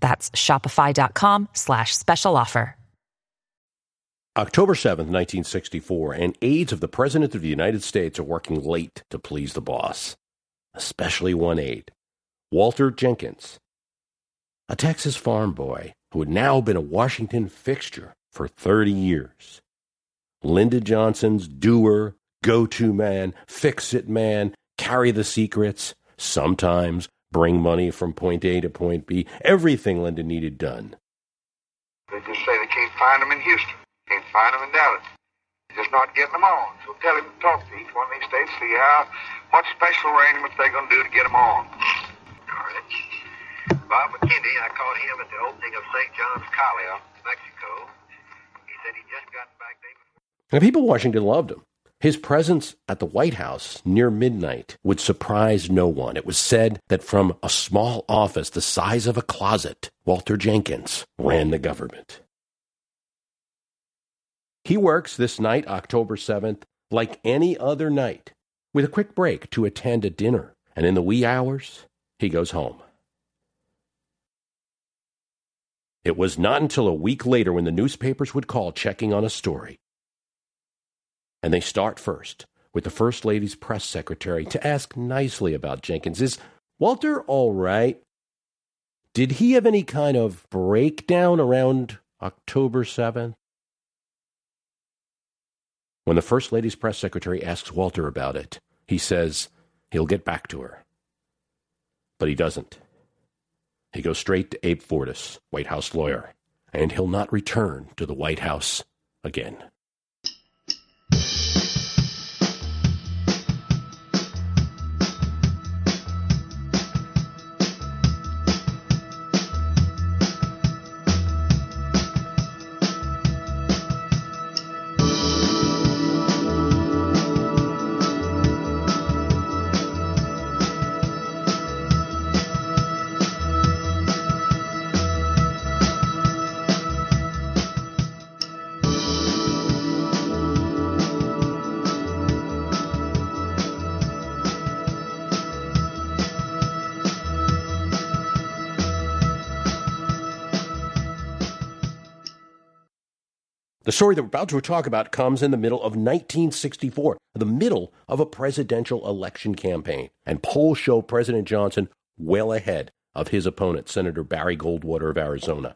That's shopify.com slash special offer. October 7th, 1964, and aides of the President of the United States are working late to please the boss, especially one aide, Walter Jenkins, a Texas farm boy who had now been a Washington fixture for 30 years. Lyndon Johnson's doer, go to man, fix it man, carry the secrets, sometimes bring money from point A to point B, everything Lyndon needed done. They just say they can't find them in Houston, can't find them in Dallas. They're just not getting them on. So tell him to talk to each one of these states, see how, what special arrangements they're going to do to get them on. All right. Bob McKinney, I caught him at the opening of St. John's College, Mexico. He said he just got back. And people in Washington loved him. His presence at the White House near midnight would surprise no one. It was said that from a small office the size of a closet, Walter Jenkins ran the government. He works this night, October 7th, like any other night, with a quick break to attend a dinner, and in the wee hours, he goes home. It was not until a week later when the newspapers would call checking on a story and they start first with the First Lady's press secretary to ask nicely about Jenkins. Is Walter all right? Did he have any kind of breakdown around October 7th? When the First Lady's press secretary asks Walter about it, he says he'll get back to her. But he doesn't. He goes straight to Abe Fortas, White House lawyer, and he'll not return to the White House again you The story that we're about to talk about comes in the middle of 1964, the middle of a presidential election campaign, and polls show President Johnson well ahead of his opponent, Senator Barry Goldwater of Arizona.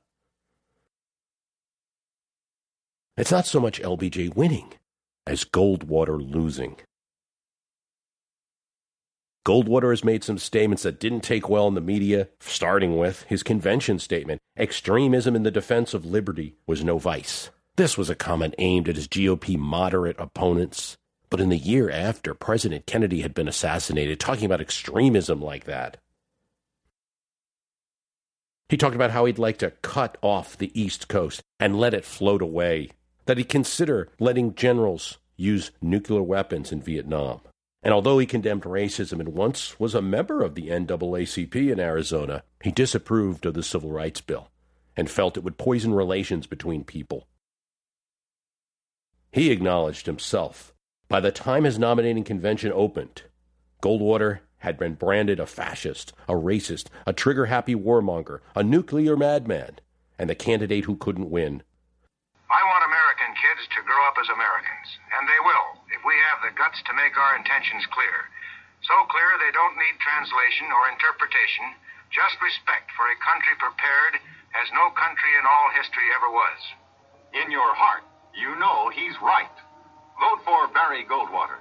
It's not so much LBJ winning as Goldwater losing. Goldwater has made some statements that didn't take well in the media, starting with his convention statement extremism in the defense of liberty was no vice. This was a comment aimed at his GOP moderate opponents. But in the year after President Kennedy had been assassinated, talking about extremism like that, he talked about how he'd like to cut off the East Coast and let it float away, that he'd consider letting generals use nuclear weapons in Vietnam. And although he condemned racism and once was a member of the NAACP in Arizona, he disapproved of the Civil Rights Bill and felt it would poison relations between people. He acknowledged himself. By the time his nominating convention opened, Goldwater had been branded a fascist, a racist, a trigger happy warmonger, a nuclear madman, and the candidate who couldn't win. I want American kids to grow up as Americans, and they will if we have the guts to make our intentions clear. So clear they don't need translation or interpretation, just respect for a country prepared as no country in all history ever was. In your heart, you know he's right. Vote for Barry Goldwater.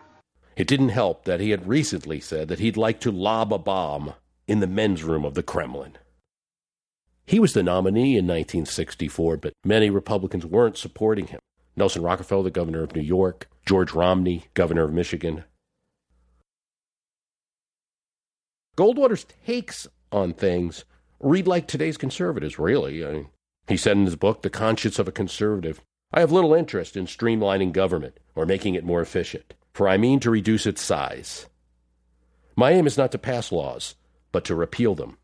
It didn't help that he had recently said that he'd like to lob a bomb in the men's room of the Kremlin. He was the nominee in 1964, but many Republicans weren't supporting him. Nelson Rockefeller, the governor of New York, George Romney, governor of Michigan. Goldwater's takes on things read like today's conservatives, really. I mean, he said in his book, The Conscience of a Conservative I have little interest in streamlining government or making it more efficient, for I mean to reduce its size. My aim is not to pass laws, but to repeal them.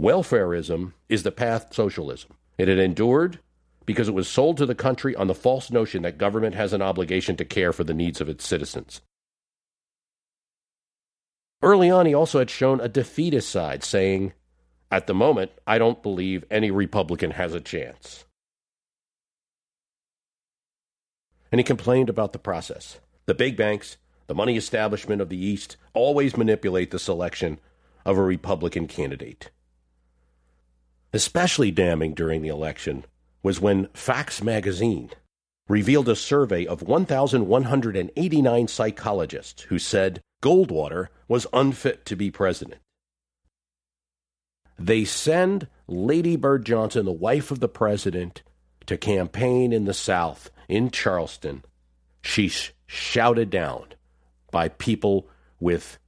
Welfarism is the path socialism. It had endured because it was sold to the country on the false notion that government has an obligation to care for the needs of its citizens. Early on, he also had shown a defeatist side, saying, At the moment, I don't believe any Republican has a chance. And he complained about the process. The big banks, the money establishment of the East, always manipulate the selection of a Republican candidate. Especially damning during the election was when Facts magazine revealed a survey of 1,189 psychologists who said Goldwater was unfit to be president. They send Lady Bird Johnson, the wife of the president, to campaign in the South, in Charleston. She's shouted down by people with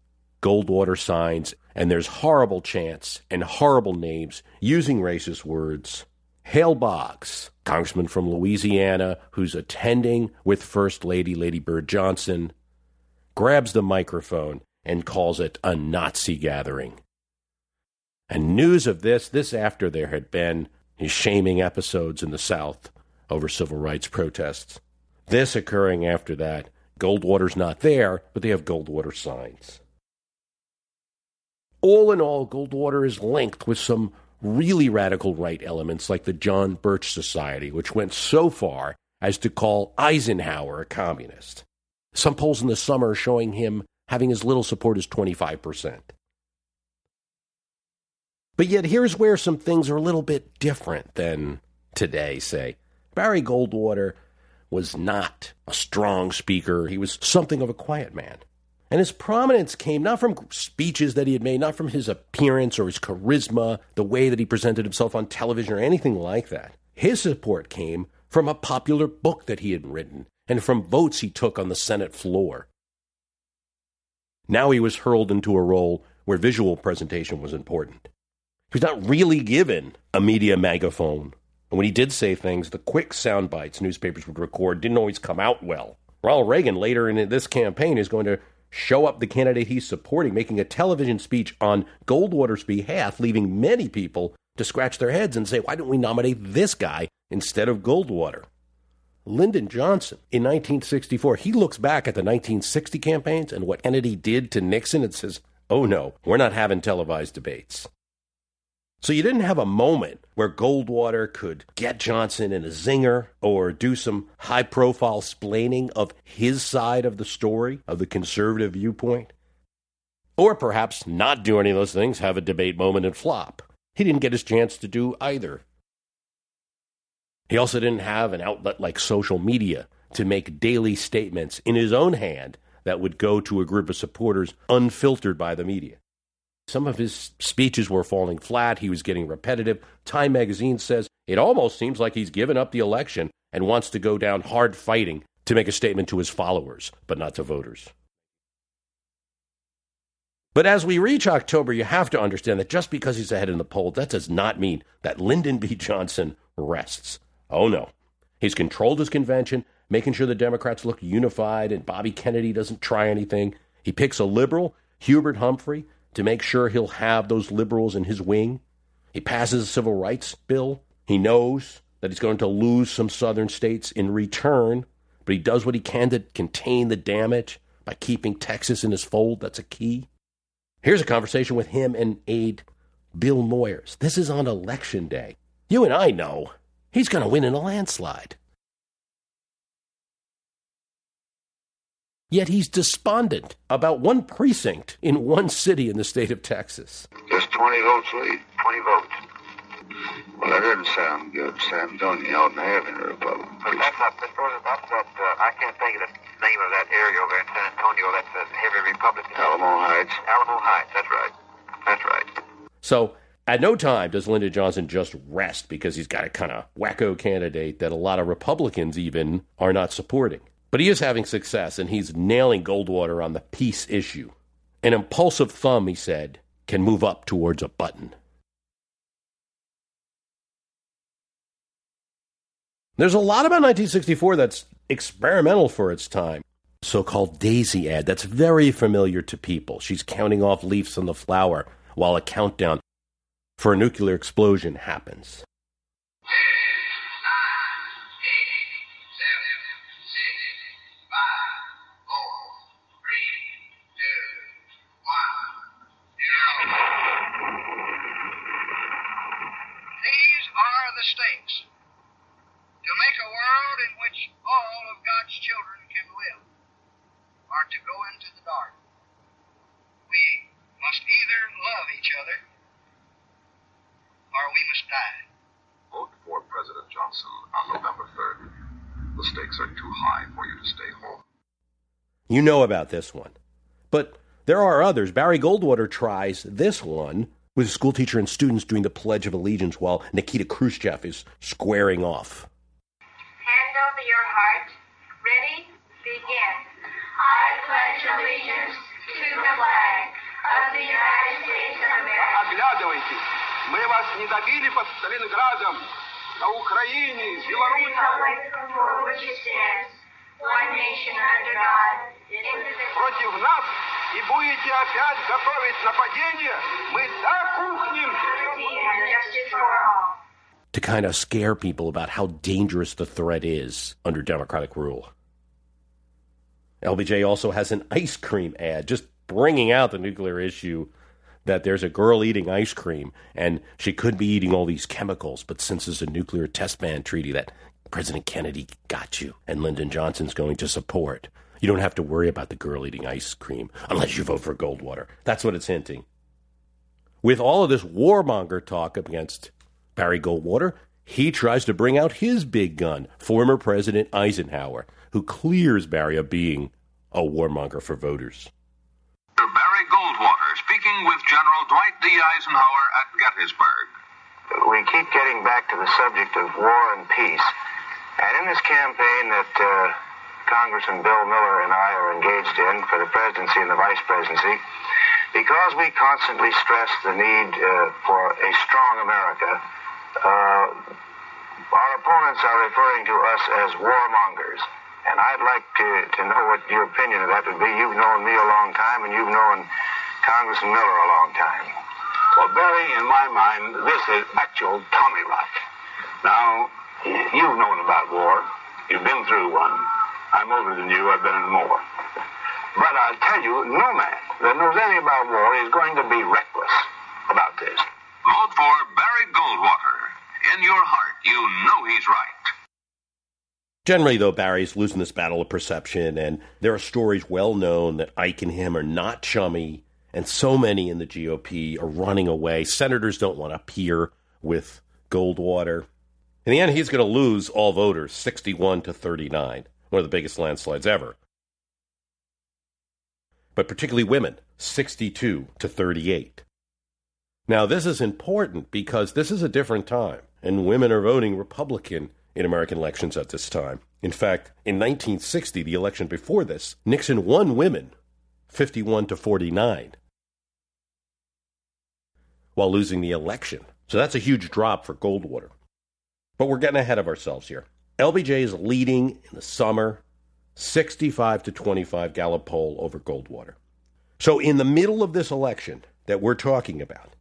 Goldwater signs, and there's horrible chants and horrible names using racist words. Hale Boggs, congressman from Louisiana, who's attending with First Lady Lady Bird Johnson, grabs the microphone and calls it a Nazi gathering. And news of this, this after there had been his shaming episodes in the South over civil rights protests. This occurring after that. Goldwater's not there, but they have Goldwater signs. All in all, Goldwater is linked with some really radical right elements like the John Birch Society, which went so far as to call Eisenhower a communist. Some polls in the summer showing him having as little support as 25%. But yet, here's where some things are a little bit different than today, say. Barry Goldwater was not a strong speaker, he was something of a quiet man. And his prominence came not from speeches that he had made, not from his appearance or his charisma, the way that he presented himself on television or anything like that. His support came from a popular book that he had written and from votes he took on the Senate floor. Now he was hurled into a role where visual presentation was important. He was not really given a media megaphone. And when he did say things, the quick sound bites newspapers would record didn't always come out well. Ronald Reagan later in this campaign is going to show up the candidate he's supporting, making a television speech on Goldwater's behalf, leaving many people to scratch their heads and say, why don't we nominate this guy instead of Goldwater? Lyndon Johnson in 1964, he looks back at the 1960 campaigns and what Kennedy did to Nixon and says, oh no, we're not having televised debates. So you didn't have a moment where Goldwater could get Johnson in a zinger or do some high profile splaining of his side of the story, of the conservative viewpoint. Or perhaps not do any of those things, have a debate moment and flop. He didn't get his chance to do either. He also didn't have an outlet like social media to make daily statements in his own hand that would go to a group of supporters unfiltered by the media. Some of his speeches were falling flat. He was getting repetitive. Time magazine says it almost seems like he's given up the election and wants to go down hard fighting to make a statement to his followers, but not to voters. But as we reach October, you have to understand that just because he's ahead in the polls, that does not mean that Lyndon B. Johnson rests. Oh no. He's controlled his convention, making sure the Democrats look unified and Bobby Kennedy doesn't try anything. He picks a liberal, Hubert Humphrey, to make sure he'll have those liberals in his wing. He passes a civil rights bill. He knows that he's going to lose some southern states in return, but he does what he can to contain the damage by keeping Texas in his fold. That's a key. Here's a conversation with him and aide Bill Moyers. This is on election day. You and I know he's going to win in a landslide. Yet he's despondent about one precinct in one city in the state of Texas. Just 20 votes lead. 20 votes. Well, that doesn't sound good. San Antonio oughtn't have any Republican. But that's not, Mr. President, that's that, uh, I can't think of the name of that area over in San Antonio. That's a heavy Republican. Alamo Heights. Alamo Heights, that's right. That's right. So at no time does Lyndon Johnson just rest because he's got a kind of wacko candidate that a lot of Republicans even are not supporting. But he is having success, and he's nailing Goldwater on the peace issue. An impulsive thumb, he said, can move up towards a button. There's a lot about 1964 that's experimental for its time. So called Daisy ad that's very familiar to people. She's counting off leaves on the flower while a countdown for a nuclear explosion happens. You know about this one. But there are others. Barry Goldwater tries this one with a schoolteacher and students doing the Pledge of Allegiance while Nikita Khrushchev is squaring off. Hand over your heart. Ready? Begin. I pledge allegiance to the flag of the United States of America. Оглядывайтесь, мы вас не добили под Сталинградом, на Украине, в Беларуси. Republic for which it stands, one nation under God, indivisible. Против нас и будете опять готовить нападение, мы так ухнем. and justice for all. to kind of scare people about how dangerous the threat is under Democratic rule. LBJ also has an ice cream ad just bringing out the nuclear issue that there's a girl eating ice cream and she could be eating all these chemicals, but since there's a nuclear test ban treaty that President Kennedy got you and Lyndon Johnson's going to support, you don't have to worry about the girl eating ice cream unless you vote for Goldwater. That's what it's hinting. With all of this warmonger talk against Barry Goldwater, he tries to bring out his big gun, former President Eisenhower, who clears Barry of being a warmonger for voters. Barry Goldwater speaking with General Dwight D. Eisenhower at Gettysburg. We keep getting back to the subject of war and peace. And in this campaign that uh, Congressman Bill Miller and I are engaged in for the presidency and the vice presidency, because we constantly stress the need uh, for a strong America, uh, our opponents are referring to us as warmongers. And I'd like to, to know what your opinion of that would be. You've known me a long time, and you've known Congressman Miller a long time. Well, Barry, in my mind, this is actual Tommy rot. Now, you've known about war. You've been through one. I'm older than you. I've been in more. But I'll tell you, no man that knows anything about war is going to be reckless about this. Vote for Barry Goldwater. In your heart, you know he's right. Generally, though, Barry's losing this battle of perception, and there are stories well known that Ike and him are not chummy, and so many in the GOP are running away. Senators don't want to appear with Goldwater. In the end, he's going to lose all voters, 61 to 39, one of the biggest landslides ever. But particularly women, 62 to 38. Now, this is important because this is a different time, and women are voting Republican in American elections at this time. In fact, in 1960, the election before this, Nixon won women 51 to 49 while losing the election. So that's a huge drop for Goldwater. But we're getting ahead of ourselves here. LBJ is leading in the summer 65 to 25 Gallup poll over Goldwater. So in the middle of this election that we're talking about,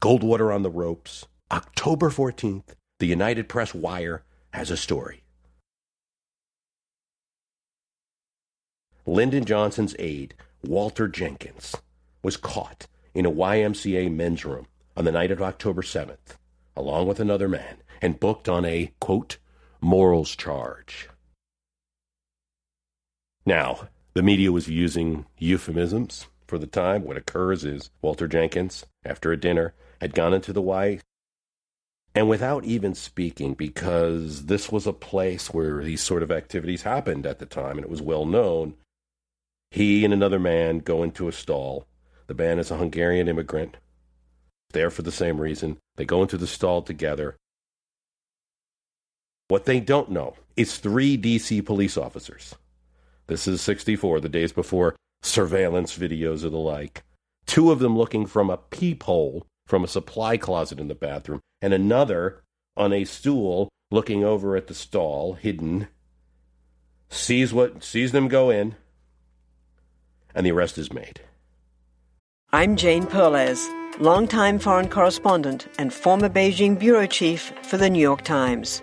Goldwater on the ropes, October 14th, the United Press Wire has a story. Lyndon Johnson's aide, Walter Jenkins, was caught in a YMCA men's room on the night of October 7th, along with another man, and booked on a, quote, morals charge. Now, the media was using euphemisms for the time. What occurs is Walter Jenkins, after a dinner, had gone into the Y and without even speaking, because this was a place where these sort of activities happened at the time and it was well known, he and another man go into a stall. The man is a Hungarian immigrant, there for the same reason. They go into the stall together. What they don't know is three DC police officers. This is 64, the days before surveillance videos of the like. Two of them looking from a peephole from a supply closet in the bathroom, and another on a stool looking over at the stall, hidden, sees what sees them go in, and the arrest is made. I'm Jane Perlez, longtime foreign correspondent and former Beijing bureau chief for the New York Times.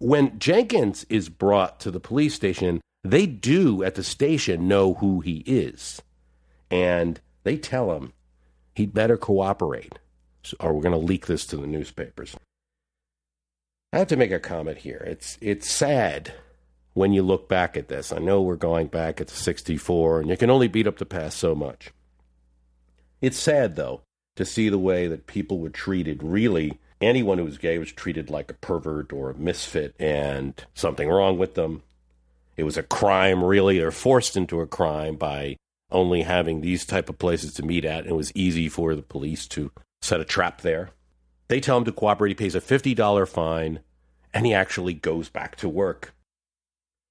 When Jenkins is brought to the police station, they do at the station know who he is. And they tell him he'd better cooperate, or we're going to leak this to the newspapers. I have to make a comment here. It's it's sad when you look back at this. I know we're going back at 64, and you can only beat up the past so much. It's sad, though, to see the way that people were treated. Really, anyone who was gay was treated like a pervert or a misfit and something wrong with them. It was a crime, really, or forced into a crime by only having these type of places to meet at, and it was easy for the police to set a trap there. They tell him to cooperate. He pays a $50 fine, and he actually goes back to work.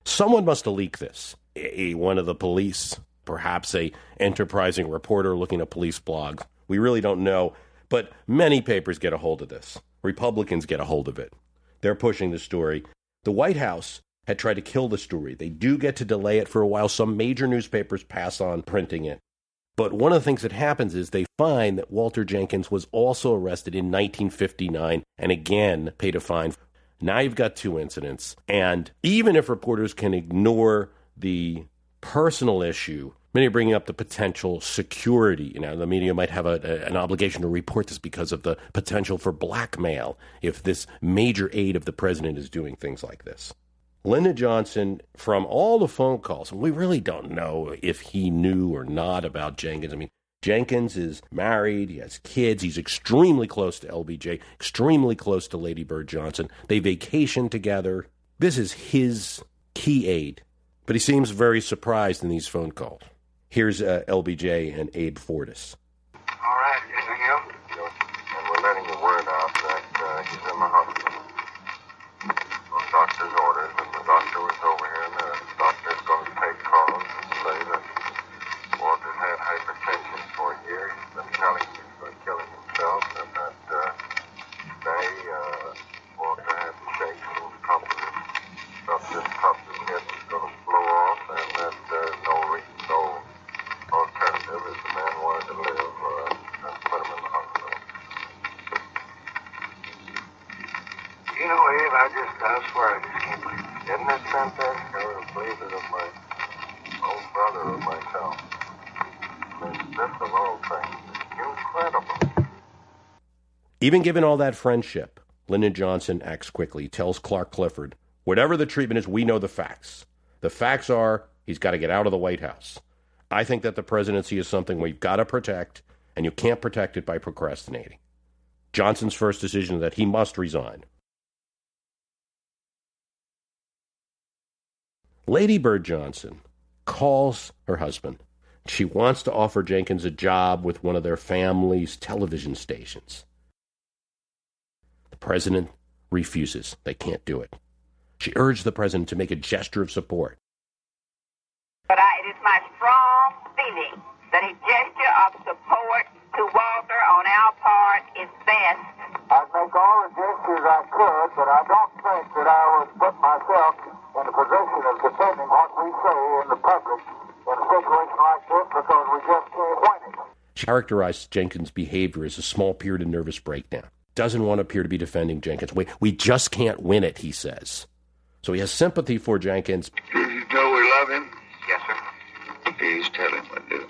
Someone must have leaked this. A, one of the police, perhaps a enterprising reporter looking at police blogs. We really don't know, but many papers get a hold of this. Republicans get a hold of it. They're pushing the story. The White House had tried to kill the story. They do get to delay it for a while. Some major newspapers pass on printing it. But one of the things that happens is they find that Walter Jenkins was also arrested in 1959 and again paid a fine. Now you've got two incidents. And even if reporters can ignore the personal issue, many are bringing up the potential security. You know, the media might have a, a, an obligation to report this because of the potential for blackmail if this major aide of the president is doing things like this. Lyndon Johnson, from all the phone calls, we really don't know if he knew or not about Jenkins. I mean, Jenkins is married, he has kids, he's extremely close to LBJ, extremely close to Lady Bird Johnson. They vacation together. This is his key aide, but he seems very surprised in these phone calls. Here's uh, LBJ and Abe Fortas. All right, anything else? And we're letting the word out that uh, he's in the hospital. On doctor's orders, and the doctor was over here, and the doctor's going to take calls and say that Walter's had hypertension for a year. He's been telling he's been killing himself, and that uh, they, uh, Walter had to shake some cup of his, stuff this cup his head was going to blow off, and that there's no re- no alternative if the man wanted to live, uh, and put him in the hospital. You know, Abe, I just, I swear, I just can't believe it. Isn't it fantastic? I would have believed it of my own brother or myself. This, this of all things is incredible. Even given all that friendship, Lyndon Johnson acts quickly, tells Clark Clifford, whatever the treatment is, we know the facts. The facts are he's got to get out of the White House. I think that the presidency is something we've got to protect, and you can't protect it by procrastinating. Johnson's first decision is that he must resign. Lady Bird Johnson calls her husband. She wants to offer Jenkins a job with one of their family's television stations. The president refuses. They can't do it. She urged the president to make a gesture of support. But I, it is my strong feeling that a gesture of support to Walter on our part is best. I'd make all the gestures I could, but I don't think that I would put myself in a position of defending what we say in the public in a situation like this because we just can't win it. She characterized Jenkins' behavior as a small period of nervous breakdown. Doesn't want to appear to be defending Jenkins. We, we just can't win it, he says. So he has sympathy for Jenkins. Joe, we love him. Yes, sir. Please tell him I do.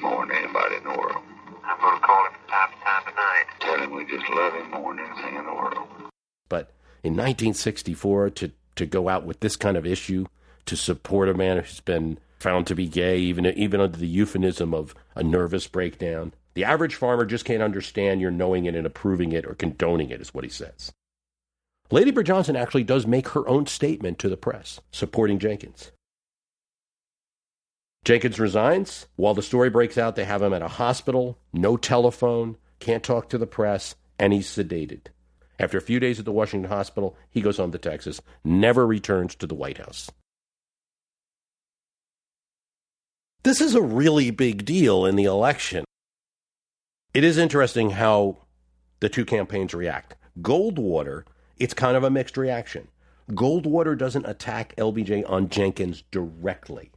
More than anybody in the world. I'm going to call him from time to time tonight. Tell him we just love him more than anything in the world. But in 1964, to, to go out with this kind of issue, to support a man who's been found to be gay, even, even under the euphemism of a nervous breakdown, the average farmer just can't understand your knowing it and approving it or condoning it, is what he says. Lady Bird Johnson actually does make her own statement to the press supporting Jenkins. Jenkins resigns. While the story breaks out, they have him at a hospital, no telephone, can't talk to the press, and he's sedated. After a few days at the Washington hospital, he goes home to Texas, never returns to the White House. This is a really big deal in the election. It is interesting how the two campaigns react. Goldwater, it's kind of a mixed reaction. Goldwater doesn't attack LBJ on Jenkins directly.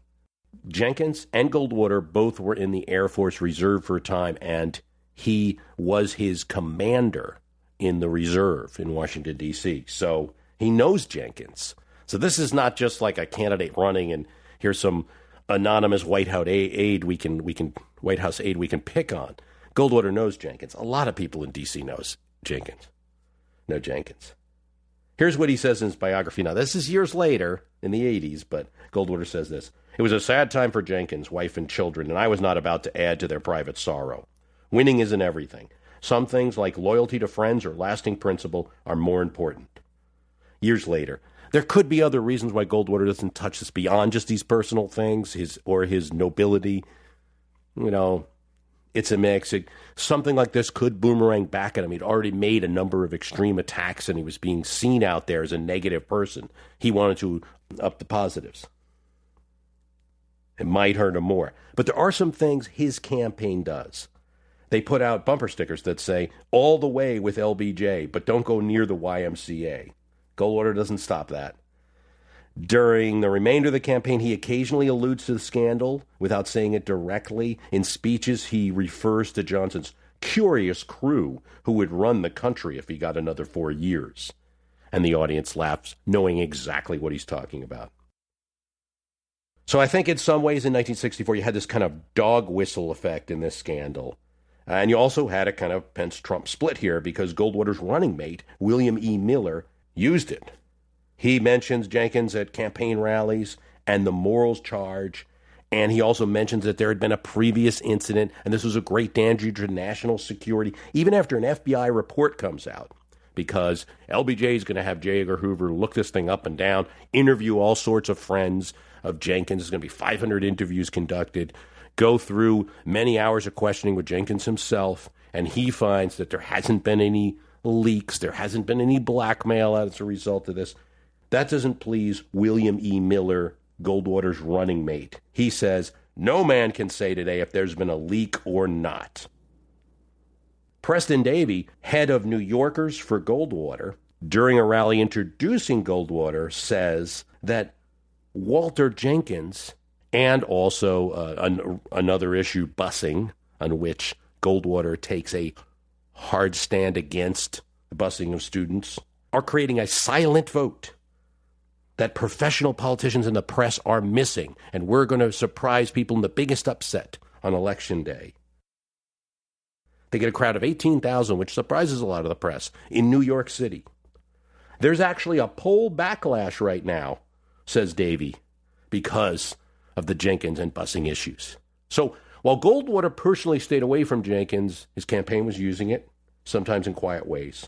Jenkins and Goldwater both were in the Air Force Reserve for a time, and he was his commander in the reserve in Washington, D.C. So he knows Jenkins. So this is not just like a candidate running and here's some anonymous White House aide we can we can White House aide we can pick on. Goldwater knows Jenkins. A lot of people in D.C. knows Jenkins. Know Jenkins. Here's what he says in his biography. Now, this is years later in the 80s, but Goldwater says this. It was a sad time for Jenkins, wife, and children, and I was not about to add to their private sorrow. Winning isn't everything. Some things, like loyalty to friends or lasting principle, are more important. Years later, there could be other reasons why Goldwater doesn't touch this beyond just these personal things, his or his nobility. You know, it's a mix. It, something like this could boomerang back at him. He'd already made a number of extreme attacks, and he was being seen out there as a negative person. He wanted to up the positives. It might hurt him more. But there are some things his campaign does. They put out bumper stickers that say, all the way with LBJ, but don't go near the YMCA. Goldwater doesn't stop that. During the remainder of the campaign, he occasionally alludes to the scandal without saying it directly. In speeches, he refers to Johnson's curious crew who would run the country if he got another four years. And the audience laughs, knowing exactly what he's talking about. So I think in some ways in 1964, you had this kind of dog whistle effect in this scandal. And you also had a kind of Pence Trump split here because Goldwater's running mate, William E. Miller, used it. He mentions Jenkins at campaign rallies and the morals charge. And he also mentions that there had been a previous incident, and this was a great danger to national security, even after an FBI report comes out because LBJ is going to have J. Edgar Hoover look this thing up and down, interview all sorts of friends of Jenkins. There's going to be 500 interviews conducted, go through many hours of questioning with Jenkins himself, and he finds that there hasn't been any leaks, there hasn't been any blackmail as a result of this. That doesn't please William E. Miller, Goldwater's running mate. He says, No man can say today if there's been a leak or not. Preston Davey, head of New Yorkers for Goldwater, during a rally introducing Goldwater, says that Walter Jenkins and also uh, an, another issue, busing, on which Goldwater takes a hard stand against the busing of students, are creating a silent vote that professional politicians and the press are missing. And we're going to surprise people in the biggest upset on election day. They get a crowd of 18,000, which surprises a lot of the press, in New York City. There's actually a poll backlash right now, says Davey, because of the Jenkins and busing issues. So while Goldwater personally stayed away from Jenkins, his campaign was using it, sometimes in quiet ways.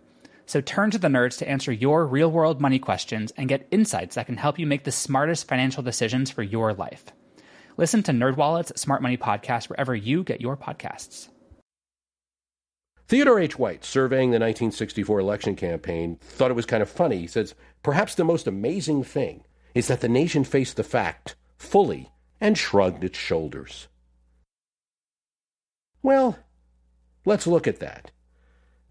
So turn to the nerds to answer your real world money questions and get insights that can help you make the smartest financial decisions for your life. Listen to NerdWallet's Smart Money Podcast wherever you get your podcasts. Theodore H. White, surveying the 1964 election campaign, thought it was kind of funny. He says, Perhaps the most amazing thing is that the nation faced the fact fully and shrugged its shoulders. Well, let's look at that.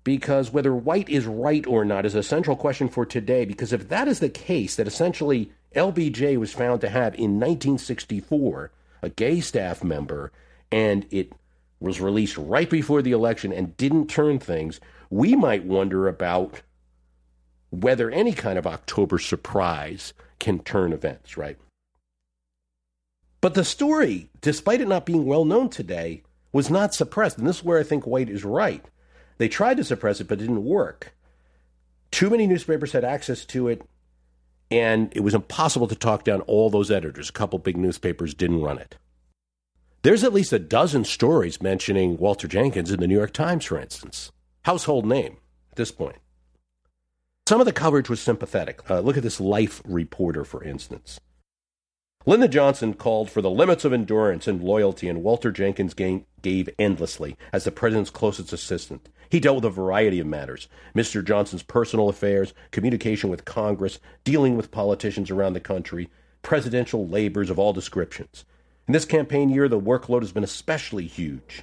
Because whether White is right or not is a central question for today. Because if that is the case, that essentially LBJ was found to have in 1964 a gay staff member and it was released right before the election and didn't turn things, we might wonder about whether any kind of October surprise can turn events, right? But the story, despite it not being well known today, was not suppressed. And this is where I think White is right. They tried to suppress it, but it didn't work. Too many newspapers had access to it, and it was impossible to talk down all those editors. A couple big newspapers didn't run it. There's at least a dozen stories mentioning Walter Jenkins in the New York Times, for instance. Household name at this point. Some of the coverage was sympathetic. Uh, look at this Life reporter, for instance. Lyndon Johnson called for the limits of endurance and loyalty, and Walter Jenkins gave endlessly as the president's closest assistant. He dealt with a variety of matters Mr. Johnson's personal affairs, communication with Congress, dealing with politicians around the country, presidential labors of all descriptions. In this campaign year, the workload has been especially huge.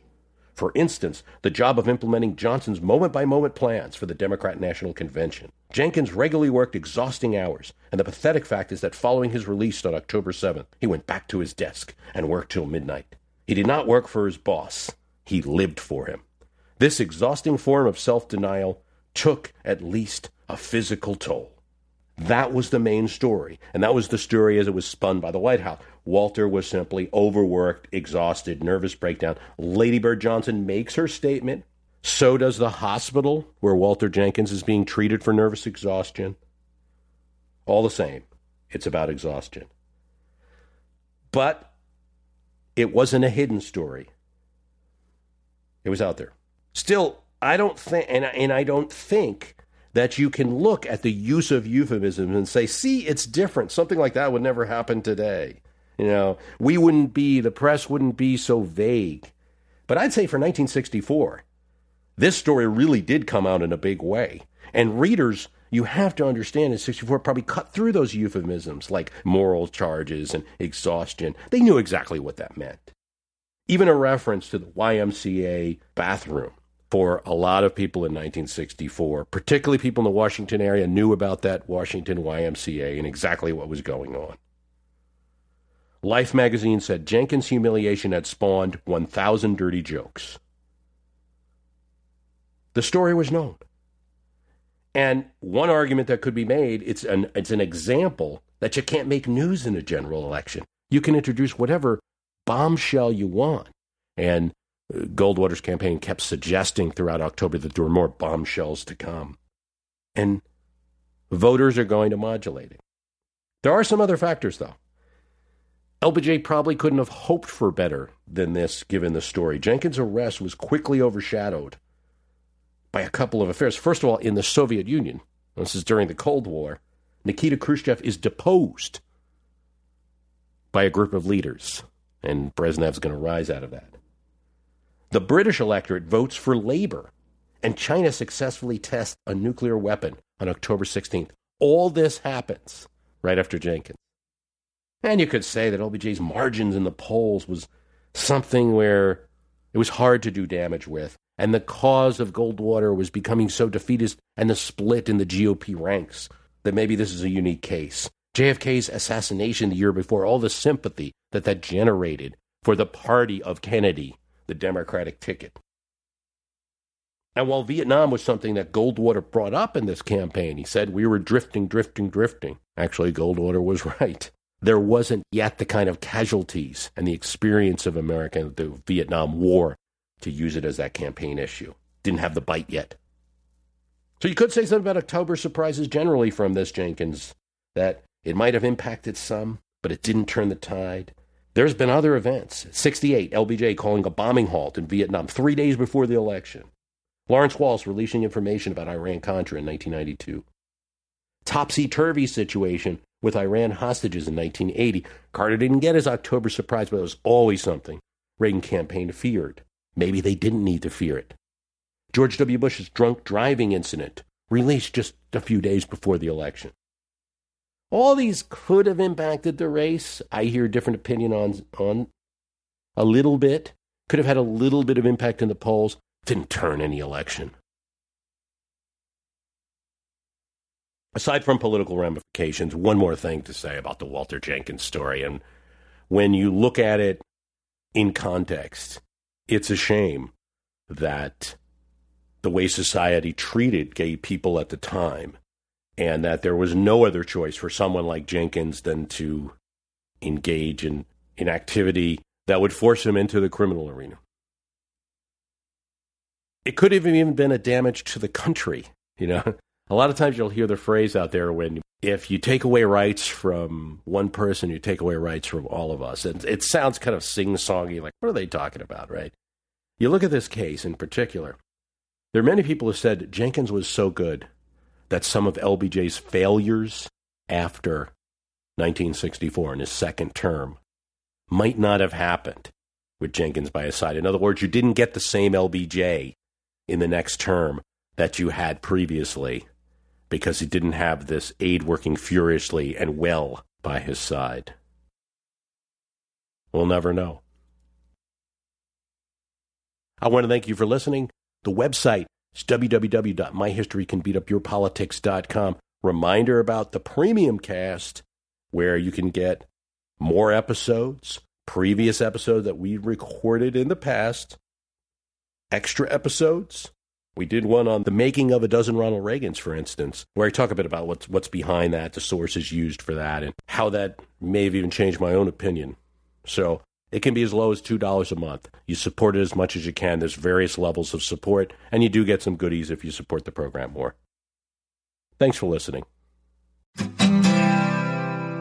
For instance, the job of implementing Johnson's moment by moment plans for the Democrat National Convention. Jenkins regularly worked exhausting hours, and the pathetic fact is that following his release on October 7th, he went back to his desk and worked till midnight. He did not work for his boss, he lived for him. This exhausting form of self denial took at least a physical toll. That was the main story, and that was the story as it was spun by the White House. Walter was simply overworked, exhausted, nervous breakdown. Lady Bird Johnson makes her statement. So does the hospital where Walter Jenkins is being treated for nervous exhaustion. All the same, it's about exhaustion. But it wasn't a hidden story. It was out there. Still, I don't think, and, and I don't think that you can look at the use of euphemisms and say, see, it's different. Something like that would never happen today. You know, we wouldn't be, the press wouldn't be so vague. But I'd say for 1964, this story really did come out in a big way. And readers, you have to understand in 64 probably cut through those euphemisms like moral charges and exhaustion. They knew exactly what that meant. Even a reference to the YMCA bathroom for a lot of people in 1964, particularly people in the Washington area, knew about that Washington YMCA and exactly what was going on. Life magazine said Jenkins' humiliation had spawned 1,000 dirty jokes. The story was known. And one argument that could be made, it's an, it's an example that you can't make news in a general election. You can introduce whatever bombshell you want. And Goldwater's campaign kept suggesting throughout October that there were more bombshells to come. And voters are going to modulate it. There are some other factors, though. LBJ probably couldn't have hoped for better than this given the story. Jenkins' arrest was quickly overshadowed by a couple of affairs. First of all, in the Soviet Union, this is during the Cold War, Nikita Khrushchev is deposed by a group of leaders, and Brezhnev's going to rise out of that. The British electorate votes for Labour, and China successfully tests a nuclear weapon on October 16th. All this happens right after Jenkins. And you could say that LBJ's margins in the polls was something where it was hard to do damage with, and the cause of Goldwater was becoming so defeatist and the split in the GOP ranks that maybe this is a unique case. JFK's assassination the year before, all the sympathy that that generated for the party of Kennedy the Democratic ticket. And while Vietnam was something that Goldwater brought up in this campaign, he said we were drifting, drifting, drifting. Actually, Goldwater was right. There wasn't yet the kind of casualties and the experience of America, in the Vietnam War, to use it as that campaign issue. Didn't have the bite yet. So you could say something about October surprises generally from this, Jenkins, that it might have impacted some, but it didn't turn the tide. There's been other events. 68, LBJ calling a bombing halt in Vietnam three days before the election. Lawrence Walsh releasing information about Iran Contra in 1992. Topsy turvy situation with Iran hostages in 1980. Carter didn't get his October surprise, but it was always something Reagan campaign feared. Maybe they didn't need to fear it. George W. Bush's drunk driving incident, released just a few days before the election. All these could have impacted the race. I hear different opinion on on a little bit. Could have had a little bit of impact in the polls. Didn't turn any election. Aside from political ramifications, one more thing to say about the Walter Jenkins story. And when you look at it in context, it's a shame that the way society treated gay people at the time and that there was no other choice for someone like Jenkins than to engage in, in activity that would force him into the criminal arena. It could have even been a damage to the country. You know, a lot of times you'll hear the phrase out there when if you take away rights from one person, you take away rights from all of us. And it sounds kind of sing songy, like, what are they talking about, right? You look at this case in particular. There are many people who said Jenkins was so good that some of LBJ's failures after 1964 in his second term might not have happened with Jenkins by his side. In other words, you didn't get the same LBJ in the next term that you had previously because he didn't have this aide working furiously and well by his side. We'll never know. I want to thank you for listening. The website it's www.myhistorycanbeatupyourpolitics.com. Reminder about the premium cast, where you can get more episodes, previous episodes that we recorded in the past, extra episodes. We did one on the making of a dozen Ronald Reagans, for instance, where I talk a bit about what's what's behind that, the sources used for that, and how that may have even changed my own opinion. So it can be as low as $2 a month. You support it as much as you can. There's various levels of support, and you do get some goodies if you support the program more. Thanks for listening.